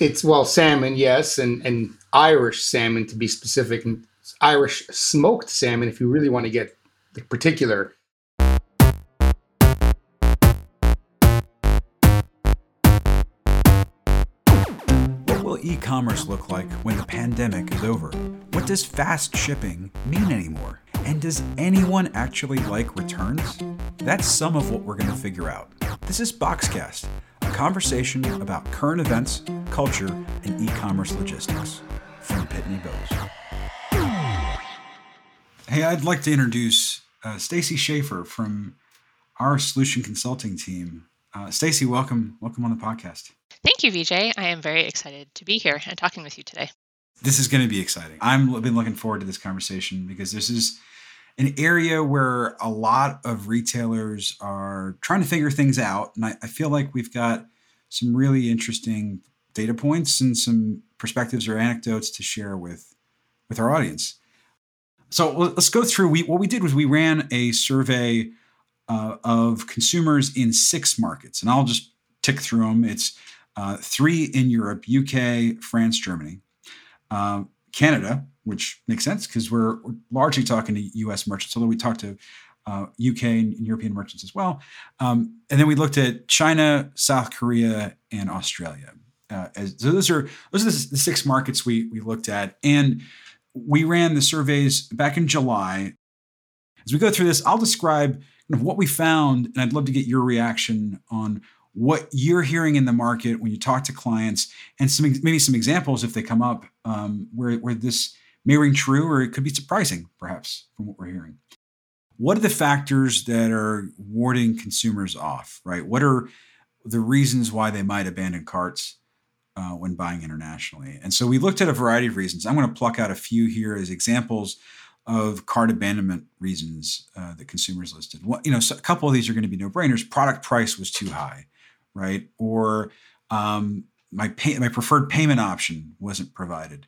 It's well, salmon, yes, and and Irish salmon to be specific, and Irish smoked salmon if you really want to get the particular. What will e commerce look like when the pandemic is over? What does fast shipping mean anymore? And does anyone actually like returns? That's some of what we're going to figure out. This is Boxcast, conversation about current events, culture, and e commerce logistics from Pitney Bowes. Hey, I'd like to introduce uh, Stacy Schaefer from our solution consulting team. Uh, Stacy, welcome, welcome on the podcast. Thank you, VJ. I am very excited to be here and talking with you today. This is going to be exciting. I've been looking forward to this conversation because this is an area where a lot of retailers are trying to figure things out. And I, I, feel like we've got some really interesting data points and some perspectives or anecdotes to share with, with our audience. So let's go through. We, what we did was we ran a survey uh, of consumers in six markets, and I'll just tick through them. It's uh, three in Europe, UK, France, Germany, uh, Canada, which makes sense because we're, largely talking to US merchants, although we talk to uh, UK and European merchants as well. Um, and then we looked at China, South Korea, and Australia. Uh, as, so those are those are the, the six markets we we looked at, and we ran the surveys back in July. As we go through this, I'll describe what we found, and I'd love to get your reaction on what you're hearing in the market when you talk to clients, and some maybe some examples if they come up um, where where this may ring true or it could be surprising, perhaps, from what we're hearing. What are the factors that are warding consumers off, right? What are the reasons why they might abandon carts uh, when buying internationally? And so we looked at a variety of reasons. I'm going to pluck out a few here as examples of cart abandonment reasons uh, that consumers listed. What, you know, so a couple of these are going to be no brainers. Product price was too high, right? Or um, my pay, my preferred payment option wasn't provided.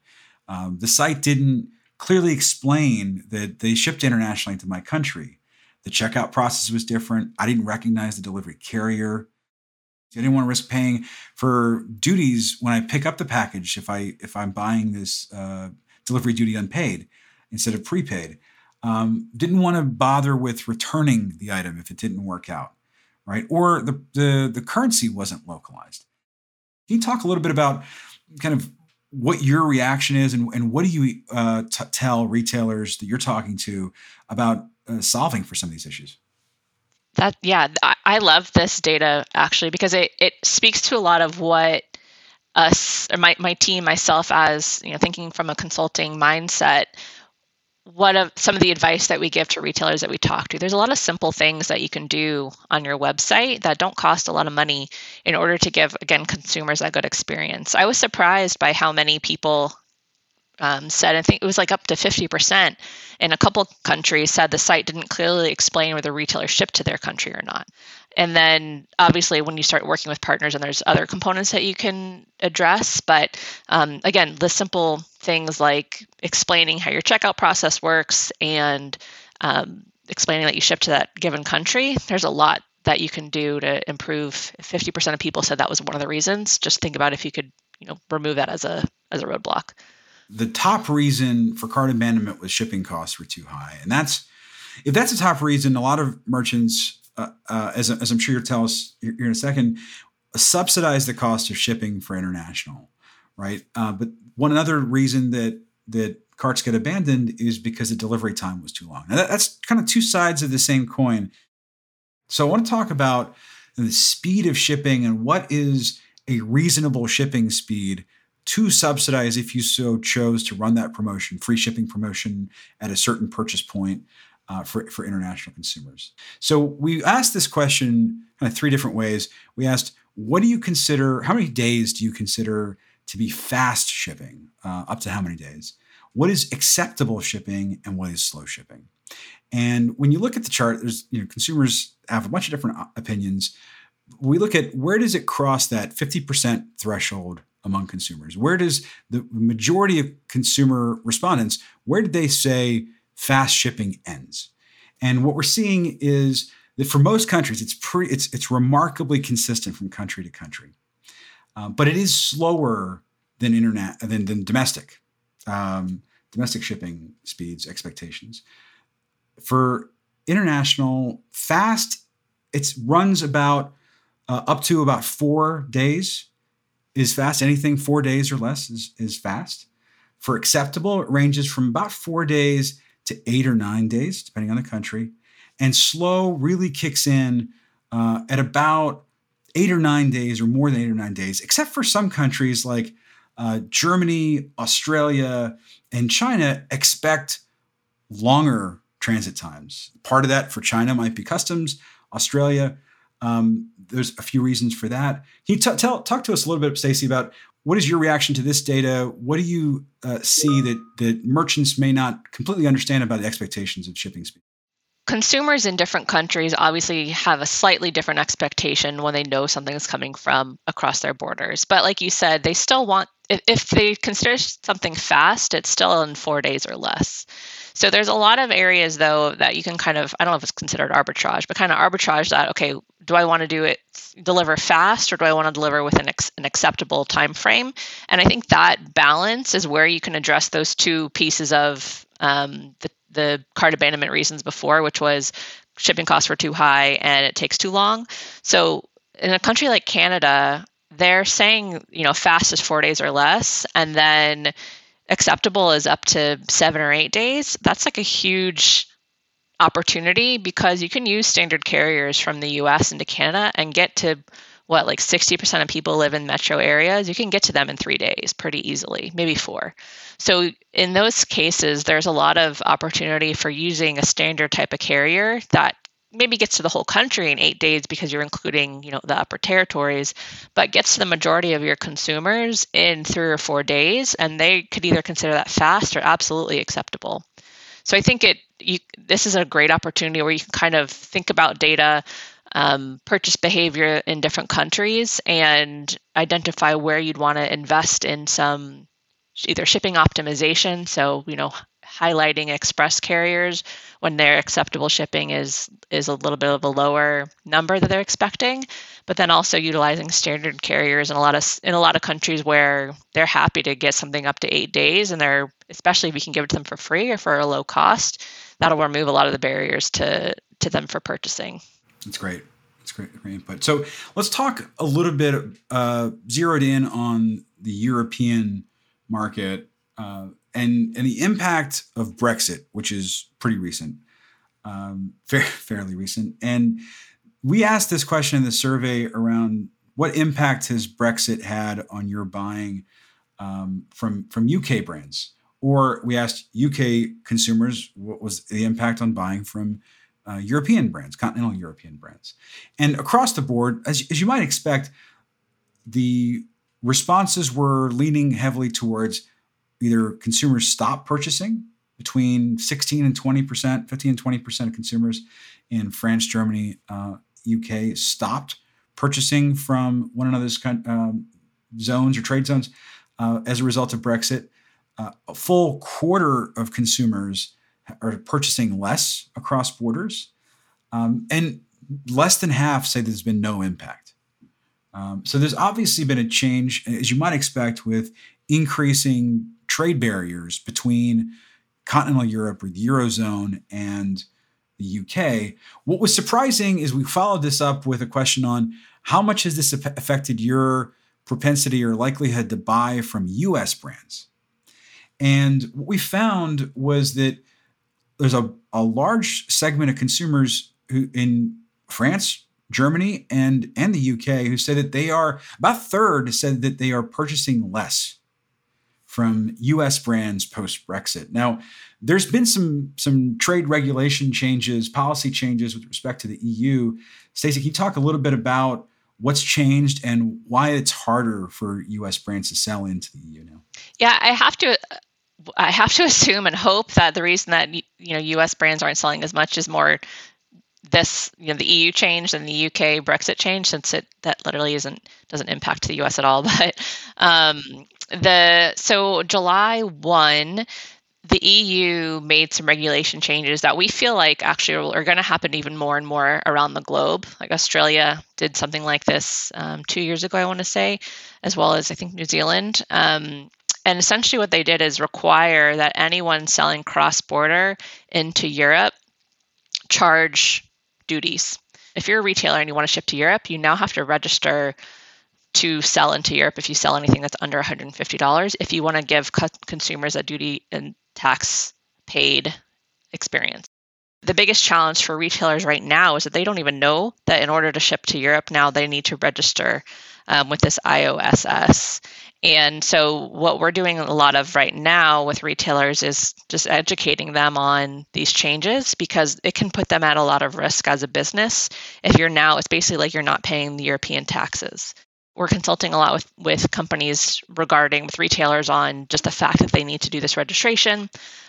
Um, the site didn't clearly explain that they shipped internationally to my country. The checkout process was different. I didn't recognize the delivery carrier. I didn't want to risk paying for duties when I pick up the package if I if I'm buying this uh, delivery duty unpaid instead of prepaid. Um, didn't want to bother with returning the item if it didn't work out, right? Or the the, the currency wasn't localized. Can you talk a little bit about kind of what your reaction is and, and what do you uh, t- tell retailers that you're talking to about uh, solving for some of these issues that yeah i love this data actually because it, it speaks to a lot of what us or my, my team myself as you know thinking from a consulting mindset what of some of the advice that we give to retailers that we talk to. There's a lot of simple things that you can do on your website that don't cost a lot of money in order to give again consumers a good experience. I was surprised by how many people um, said, I think it was like up to 50% in a couple countries said the site didn't clearly explain whether retailers shipped to their country or not. And then obviously, when you start working with partners, and there's other components that you can address. But um, again, the simple things like explaining how your checkout process works and um, explaining that you ship to that given country, there's a lot that you can do to improve. 50% of people said that was one of the reasons. Just think about if you could, you know, remove that as a as a roadblock the top reason for cart abandonment was shipping costs were too high, and that's if that's the top reason. A lot of merchants, uh, uh, as, as I'm sure you'll tell us here in a second, subsidize the cost of shipping for international, right? Uh, but one another reason that that carts get abandoned is because the delivery time was too long. Now that, that's kind of two sides of the same coin. So I want to talk about the speed of shipping and what is a reasonable shipping speed to subsidize if you so chose to run that promotion, free shipping promotion at a certain purchase point uh, for, for international consumers. So we asked this question kind of three different ways. We asked, what do you consider, how many days do you consider to be fast shipping? Uh, up to how many days? What is acceptable shipping and what is slow shipping? And when you look at the chart, there's you know consumers have a bunch of different uh, opinions. We look at where does it cross that 50% threshold among consumers? Where does the majority of consumer respondents, where did they say fast shipping ends? And what we're seeing is that for most countries, it's pretty, it's, it's remarkably consistent from country to country. uh, but it is slower than internet than, than domestic um, domestic shipping speeds expectations. For international fast, it runs about uh, up to about four days is fast. Anything four days or less is, is fast. For acceptable, it ranges from about four days to eight or nine days, depending on the country. And slow really kicks in uh, at about eight or nine days or more than eight or nine days, except for some countries like uh, Germany, Australia, and China expect longer transit times. Part of that for China might be customs. Australia, um, there's a few reasons for that. Can you t- tell talk to us a little bit, Stacey, about what is your reaction to this data? What do you uh, see that that merchants may not completely understand about the expectations of shipping speed? consumers in different countries obviously have a slightly different expectation when they know something is coming from across their borders. But like you said, they still want, if, if they consider something fast, it's still in four days or less. So there's a lot of areas though that you can kind of, I don't know if it's considered arbitrage, but kind of arbitrage that, okay, do I want to do it deliver fast or do I want to deliver with an, an acceptable time frame? And I think that balance is where you can address those two pieces of um, the the cart abandonment reasons before, which was shipping costs were too high and it takes too long. So in a country like Canada, they're saying, you know, fast is four days or less, and then acceptable is up to seven or eight days. That's like a huge opportunity because you can use standard carriers from the US into Canada and get to what like 60% of people live in metro areas. You can get to them in three days pretty easily maybe four. So in those cases there's a lot of opportunity for using a standard type of carrier that maybe gets to the whole country in eight days because you're including you know the upper territories but gets to the majority of your consumers in three or four days and they could either consider that fast or absolutely acceptable so i think it you, this is a great opportunity where you can kind of think about data um, purchase behavior in different countries and identify where you'd want to invest in some either shipping optimization, so you know highlighting express carriers when their acceptable shipping is is a little bit of a lower number that they're expecting, but then also utilizing standard carriers in a lot of in a lot of countries where they're happy to get something up to eight days, and they're especially if you can give it to them for free or for a low cost, that'll remove a lot of the barriers to to them for purchasing. That's great. That's great, great input. So let's talk a little bit uh, zeroed in on the European market uh, and and the impact of Brexit, which is pretty recent, um, fair, fairly recent. And we asked this question in the survey around what impact has Brexit had on your buying um, from from UK brands, or we asked UK consumers what was the impact on buying from uh, European brands, continental European brands. And across the board, as, as you might expect, the responses were leaning heavily towards either consumers stop purchasing between 16 and 20%, 15 and 20% of consumers in France, Germany, uh, UK stopped purchasing from one another's um, zones or trade zones uh, as a result of Brexit. Uh, a full quarter of consumers are purchasing less across borders, um, and less than half say there's been no impact. Um, so there's obviously been a change, as you might expect, with increasing trade barriers between continental Europe or the Eurozone and the UK. What was surprising is we followed this up with a question on how much has this affected your propensity or likelihood to buy from US brands? And what we found was that there's a, a large segment of consumers who in France, Germany, and and the UK who say that they are about a third said that they are purchasing less from U.S. brands post Brexit. Now, there's been some some trade regulation changes, policy changes with respect to the EU. Stacey, can you talk a little bit about what's changed and why it's harder for U.S. brands to sell into the EU now? Yeah, I have to I have to assume and hope that the reason that you know U.S. brands aren't selling as much is more this you know the EU change and the UK Brexit change, since it that literally isn't doesn't impact the U.S. at all. But um, the so July one, the EU made some regulation changes that we feel like actually are going to happen even more and more around the globe. Like Australia did something like this um, two years ago, I want to say, as well as I think New Zealand. Um, and essentially, what they did is require that anyone selling cross border into Europe charge duties. If you're a retailer and you want to ship to Europe, you now have to register to sell into Europe if you sell anything that's under $150 if you want to give consumers a duty and tax paid experience. The biggest challenge for retailers right now is that they don't even know that in order to ship to Europe now they need to register um, with this IOSS. And so, what we're doing a lot of right now with retailers is just educating them on these changes because it can put them at a lot of risk as a business. If you're now, it's basically like you're not paying the European taxes we're consulting a lot with with companies regarding with retailers on just the fact that they need to do this registration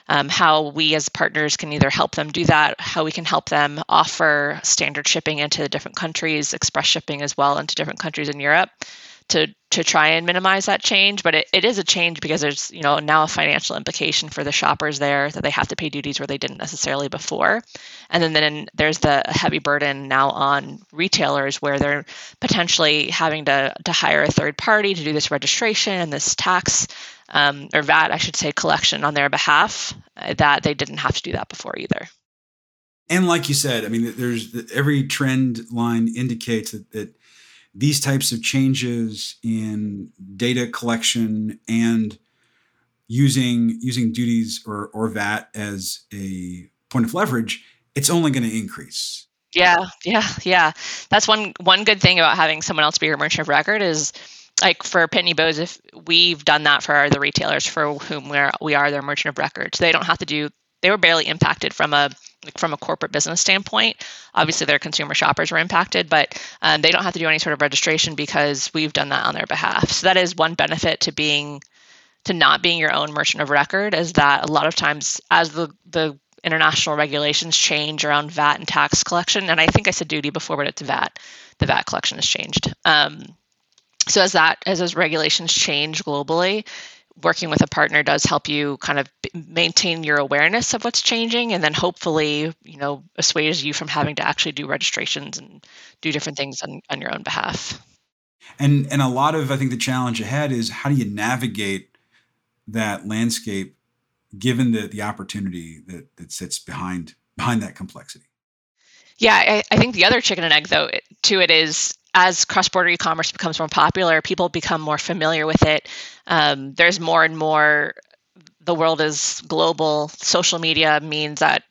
um, how we as partners can either help them do that how we can help them offer standard shipping into the different countries express shipping as well into different countries in europe to to try and minimize that change but it, it is a change because there's you know now a financial implication for the shoppers there that they have to pay duties where they didn't necessarily before. And then then there's the heavy burden now on retailers where they're potentially having to to hire a third party to do this registration and this tax um, or VAT I should say collection on their behalf uh, that they didn't have to do that before either. And like you said I mean there's every trend line indicates that, that these types of changes in data collection and using using duties or, or VAT as a point of leverage, it's only going to increase. Yeah, yeah, yeah. That's one one good thing about having someone else be your merchant of record is like for Pitney Bowes, if we've done that for the retailers for whom we're we are their merchant of record, so they don't have to do. They were barely impacted from a like from a corporate business standpoint. Obviously, their consumer shoppers were impacted, but um, they don't have to do any sort of registration because we've done that on their behalf. So that is one benefit to being to not being your own merchant of record is that a lot of times as the the international regulations change around VAT and tax collection, and I think I said duty before, but it's VAT. The VAT collection has changed. Um, so as that as those regulations change globally, working with a partner does help you kind of maintain your awareness of what's changing and then hopefully you know assuage you from having to actually do registrations and do different things on, on your own behalf. And and a lot of i think the challenge ahead is how do you navigate that landscape given the the opportunity that that sits behind behind that complexity? Yeah i, I think the other chicken and egg though to it is as cross-border e-commerce becomes more popular, people become more familiar with it. Um, there's more and more. The world is global. Social media means that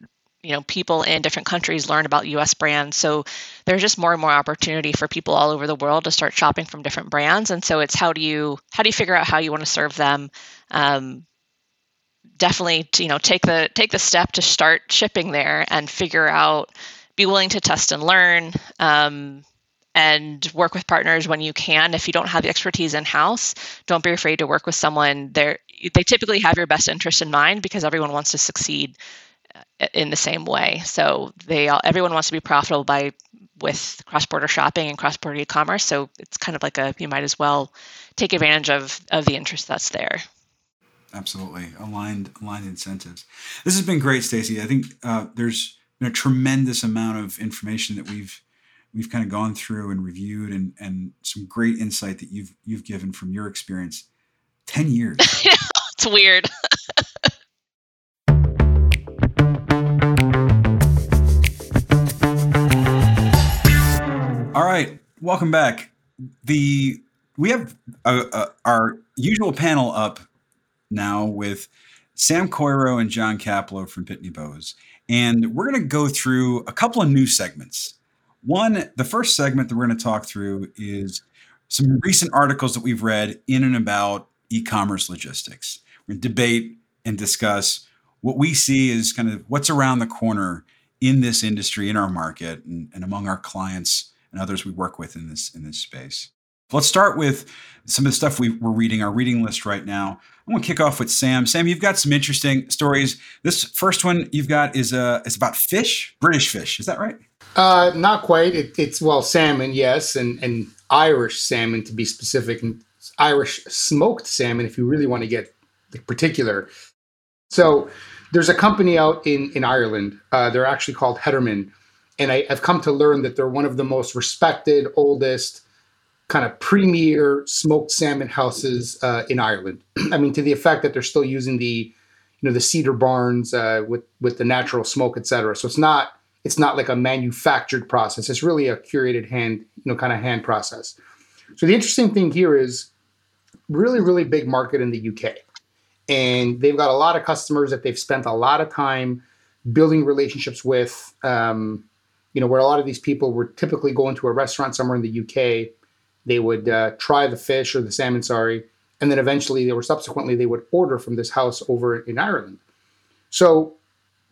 you know people in different countries learn about U.S. brands. So there's just more and more opportunity for people all over the world to start shopping from different brands. And so it's how do you how do you figure out how you want to serve them? Um, definitely, to, you know, take the take the step to start shipping there and figure out. Be willing to test and learn. Um, and work with partners when you can. If you don't have the expertise in house, don't be afraid to work with someone. They they typically have your best interest in mind because everyone wants to succeed uh, in the same way. So they all, everyone wants to be profitable by with cross-border shopping and cross-border e-commerce. So it's kind of like a you might as well take advantage of of the interest that's there. Absolutely aligned aligned incentives. This has been great, Stacy. I think uh, there's been a tremendous amount of information that we've we've kind of gone through and reviewed and and some great insight that you've you've given from your experience. 10 years. It's weird. All right welcome back. The we have uh, uh, our usual panel up now with sam coiro and john kaplow from pitney bowes. And we're going to go through a couple of new segments one, the first segment that we're going to talk through is some recent articles that we've read in and about e-commerce logistics. We're going to debate and discuss what we see is kind of what's around the corner in this industry, in our market, and, and among our clients and others we work with in this in this space. Let's start with some of the stuff we, are reading, our reading list right now. I'm going to kick off with Sam. Sam, you've got some interesting stories. This first one you've got is uh, is about fish, British fish. Is that right? Uh, not quite. It, it's well, salmon, yes, and and Irish salmon to be specific, and Irish smoked salmon if you really want to get particular. So there's a company out in in Ireland. Uh, they're actually called Hederman, and I, I've come to learn that they're one of the most respected, oldest, kind of premier smoked salmon houses uh, in Ireland. I mean, to the effect that they're still using the, you know, the cedar barns uh, with with the natural smoke, etc. So it's not it's not like a manufactured process. It's really a curated hand, you know, kind of hand process. So the interesting thing here is really, really big market in the UK. And they've got a lot of customers that they've spent a lot of time building relationships with. Um, you know, where a lot of these people were typically going to a restaurant somewhere in the UK, they would uh, try the fish or the salmon, sorry, and then eventually they were subsequently they would order from this house over in Ireland. So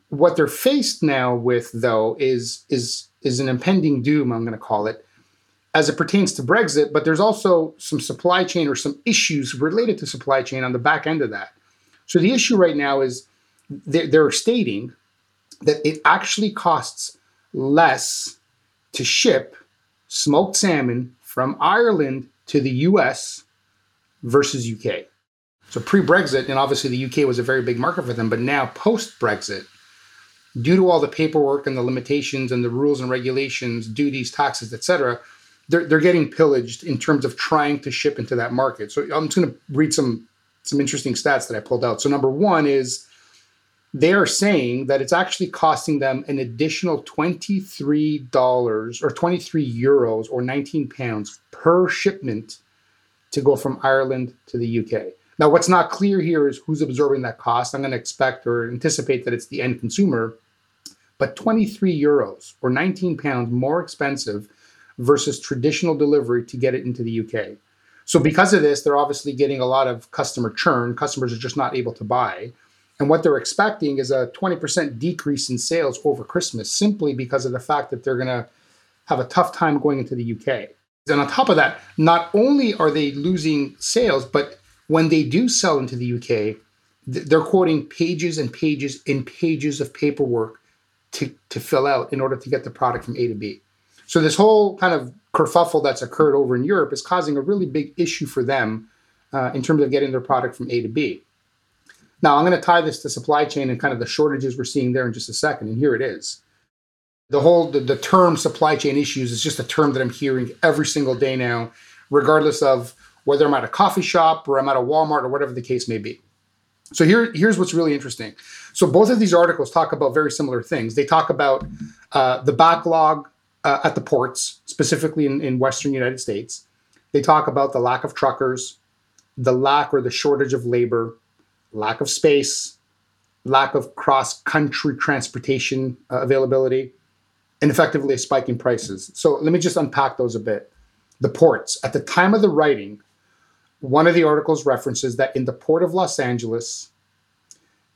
what they're faced now with though is is is an impending doom, I'm going to call it, as it pertains to Brexit, but there's also some supply chain or some issues related to supply chain on the back end of that. So the issue right now is they're, they're stating that it actually costs less to ship smoked salmon from Ireland to the US versus UK. So pre Brexit, and obviously the UK was a very big market for them, but now post Brexit, due to all the paperwork and the limitations and the rules and regulations, duties, taxes, etc., they're, they're getting pillaged in terms of trying to ship into that market. So I'm just going to read some some interesting stats that I pulled out. So number one is they are saying that it's actually costing them an additional $23 or 23 euros or 19 pounds per shipment to go from Ireland to the UK. Now, what's not clear here is who's absorbing that cost. I'm going to expect or anticipate that it's the end consumer, but 23 euros or 19 pounds more expensive versus traditional delivery to get it into the UK. So because of this, they're obviously getting a lot of customer churn. Customers are just not able to buy. And what they're expecting is a 20% decrease in sales over Christmas simply because of the fact that they're going to have a tough time going into the UK. And on top of that, not only are they losing sales, but when they do sell into the UK, they're quoting pages and pages and pages of paperwork to, to fill out in order to get the product from A to B. So this whole kind of kerfuffle that's occurred over in Europe is causing a really big issue for them uh, in terms of getting their product from A to B. Now, I'm going to tie this to supply chain and kind of the shortages we're seeing there in just a second, and here it is. The whole the, the term supply chain issues is just a term that I'm hearing every single day now, regardless of whether I'm at a coffee shop or I'm at a Walmart or whatever the case may be. So here, here's what's really interesting. So both of these articles talk about very similar things. They talk about uh, the backlog uh, at the ports, specifically in, in Western United States. They talk about the lack of truckers, the lack or the shortage of labor, lack of space, lack of cross country transportation uh, availability, and effectively spiking prices. So let me just unpack those a bit. The ports, at the time of the writing, one of the articles references that in the port of Los Angeles,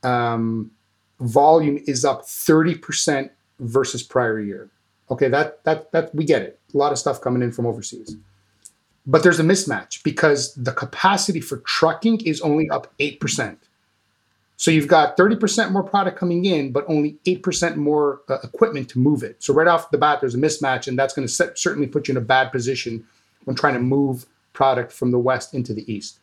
um, volume is up 30% versus prior year. Okay, that that that we get it. A lot of stuff coming in from overseas. But there's a mismatch because the capacity for trucking is only up 8%. So you've got 30% more product coming in, but only 8% more uh, equipment to move it. So right off the bat, there's a mismatch, and that's going to certainly put you in a bad position when trying to move product from the west into the east.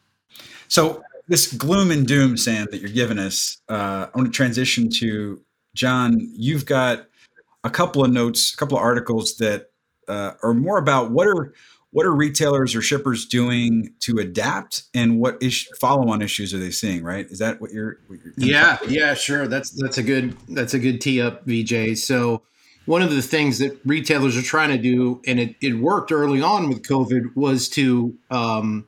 So this gloom and doom, Sam, that you're giving us, uh, I want to transition to John. You've got a couple of notes, a couple of articles that uh, are more about what are what are retailers or shippers doing to adapt, and what is, follow-on issues are they seeing? Right? Is that what you're? What you're yeah, yeah, sure. That's that's a good that's a good tee up, VJ. So one of the things that retailers are trying to do, and it, it worked early on with COVID, was to um,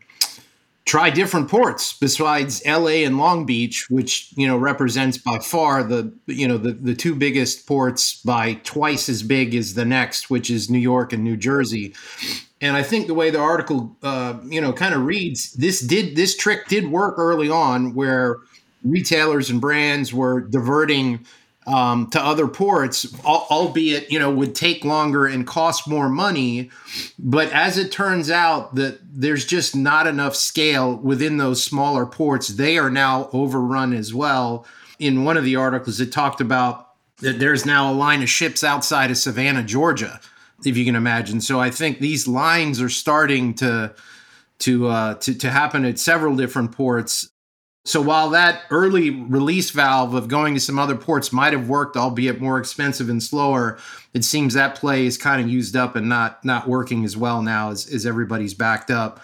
try different ports besides LA and Long Beach, which you know represents by far the you know the, the two biggest ports by twice as big as the next, which is New York and New Jersey. And I think the way the article uh, you know kind of reads, this did this trick did work early on, where retailers and brands were diverting um, to other ports, albeit you know would take longer and cost more money. But as it turns out, that there's just not enough scale within those smaller ports. They are now overrun as well. In one of the articles, it talked about that there's now a line of ships outside of Savannah, Georgia, if you can imagine. So I think these lines are starting to to uh, to, to happen at several different ports So while that early release valve of going to some other ports might have worked, albeit more expensive and slower, it seems that play is kind of used up and not not working as well now as, as everybody's backed up.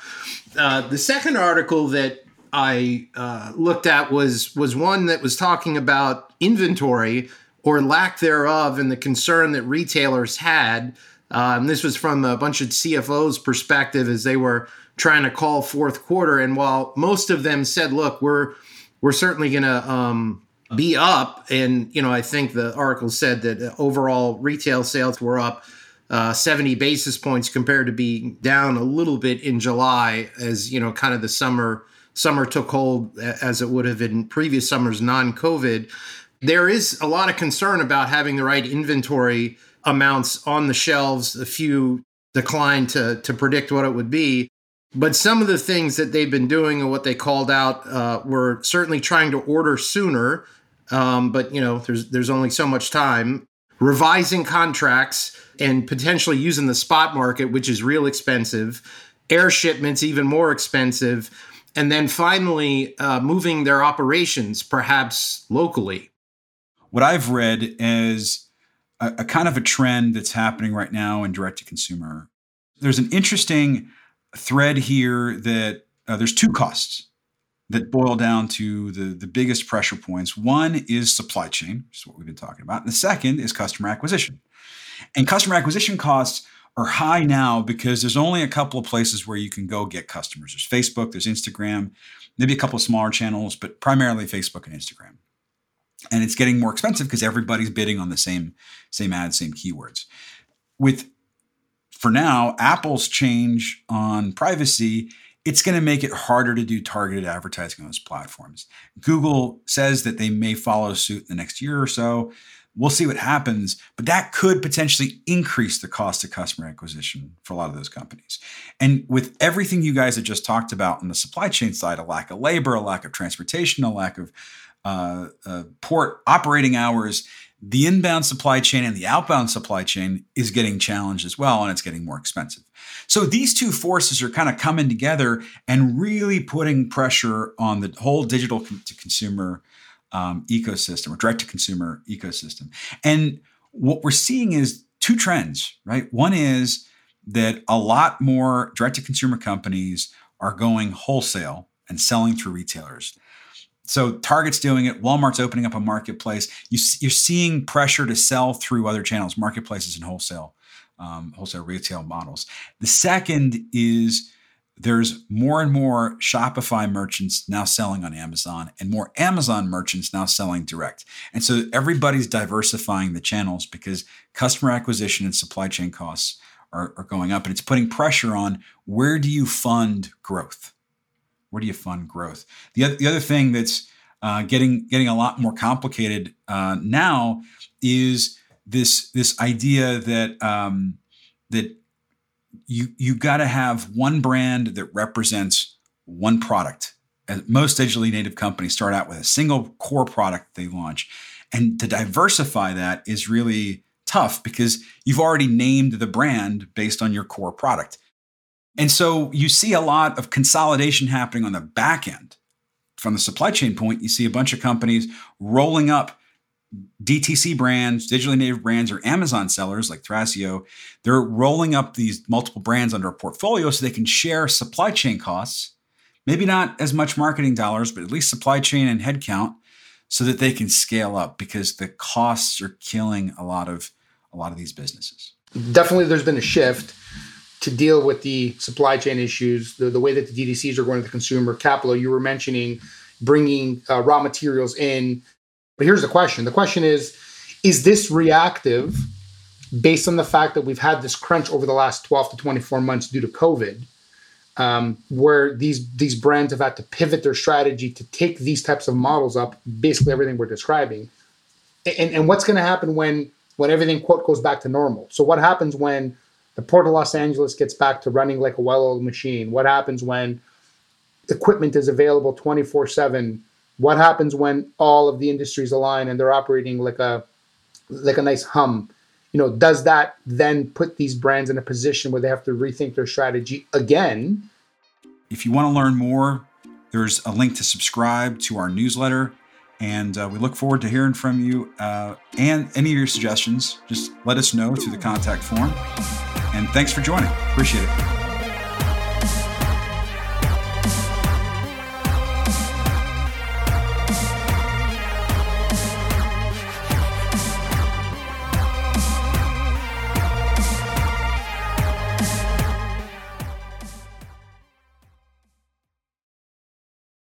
Uh, the second article that I uh, looked at was was one that was talking about inventory or lack thereof and the concern that retailers had. Um, this was from a bunch of CFOs' perspective as they were trying to call fourth quarter. And while most of them said, "Look, we're we're certainly going to um, be up," and you know, I think the article said that overall retail sales were up. Uh, 70 basis points compared to being down a little bit in July as you know kind of the summer summer took hold as it would have in previous summers non-covid there is a lot of concern about having the right inventory amounts on the shelves a few declined to to predict what it would be but some of the things that they've been doing and what they called out uh, were certainly trying to order sooner. Um, but you know, there's there's only so much time. Revising contracts and potentially using the spot market, which is real expensive. Air shipments even more expensive, and then finally uh, moving their operations perhaps locally. What I've read is a, a kind of a trend that's happening right now in direct to consumer. There's an interesting thread here that uh, there's two costs that boil down to the, the biggest pressure points. One is supply chain, which is what we've been talking about. And the second is customer acquisition. And customer acquisition costs are high now because there's only a couple of places where you can go get customers. There's Facebook, there's Instagram, maybe a couple of smaller channels, but primarily Facebook and Instagram. And it's getting more expensive because everybody's bidding on the same same ads, same keywords. With for now, Apple's change on privacy, it's going to make it harder to do targeted advertising on those platforms. Google says that they may follow suit in the next year or so. We'll see what happens, but that could potentially increase the cost of customer acquisition for a lot of those companies. And with everything you guys have just talked about on the supply chain side, a lack of labor, a lack of transportation, a lack of uh, uh, port operating hours, the inbound supply chain and the outbound supply chain is getting challenged as well, and it's getting more expensive. So these two forces are kind of coming together and really putting pressure on the whole digital to consumer um, ecosystem or direct to consumer ecosystem. And what we're seeing is two trends, right? One is that a lot more direct to consumer companies are going wholesale and selling through retailers so Target's doing it. Walmart's opening up a marketplace. You, are seeing pressure to sell through other channels, marketplaces, and wholesale, um, wholesale retail models. The second is there's more and more Shopify merchants now selling on Amazon, and more Amazon merchants now selling direct. And so everybody's diversifying the channels because customer acquisition and supply chain costs are, are going up, and it's putting pressure on where do you fund growth where do you fund growth? The other, the other thing that's uh, getting getting a lot more complicated uh, now is this this idea that um, that you you got to have one brand that represents one product. Most digitally native companies start out with a single core product they launch, and to diversify that is really tough because you've already named the brand based on your core product. And so you see a lot of consolidation happening on the back end. From the supply chain point, you see a bunch of companies rolling up DTC brands, digitally native brands, or Amazon sellers like Thrasio. They're rolling up these multiple brands under a portfolio so they can share supply chain costs. Maybe not as much marketing dollars, but at least supply chain and headcount so that they can scale up because the costs are killing a lot of a lot of these businesses. Definitely there's been a shift to deal with the supply chain issues, the, the way that the DTCs are going to the consumer. Capital, you were mentioning bringing uh, raw materials in. But here's the question the question is Is this reactive based on the fact that we've had this crunch over the last 12 to 24 months due to COVID? Um, where these these brands have had to pivot their strategy to take these types of models up, basically everything we're describing. And, and what's going to happen when when everything quote goes back to normal? So what happens when the Port of Los Angeles gets back to running like a well-oiled machine? What happens when equipment is available 24/7? What happens when all of the industries align and they're operating like a like a nice hum? You know, does that then put these brands in a position where they have to rethink their strategy again? If you want to learn more There's a link to subscribe to our newsletter. And uh, we look forward to hearing from you uh, and any of your suggestions. Just let us know through the contact form. And thanks for joining. Appreciate it.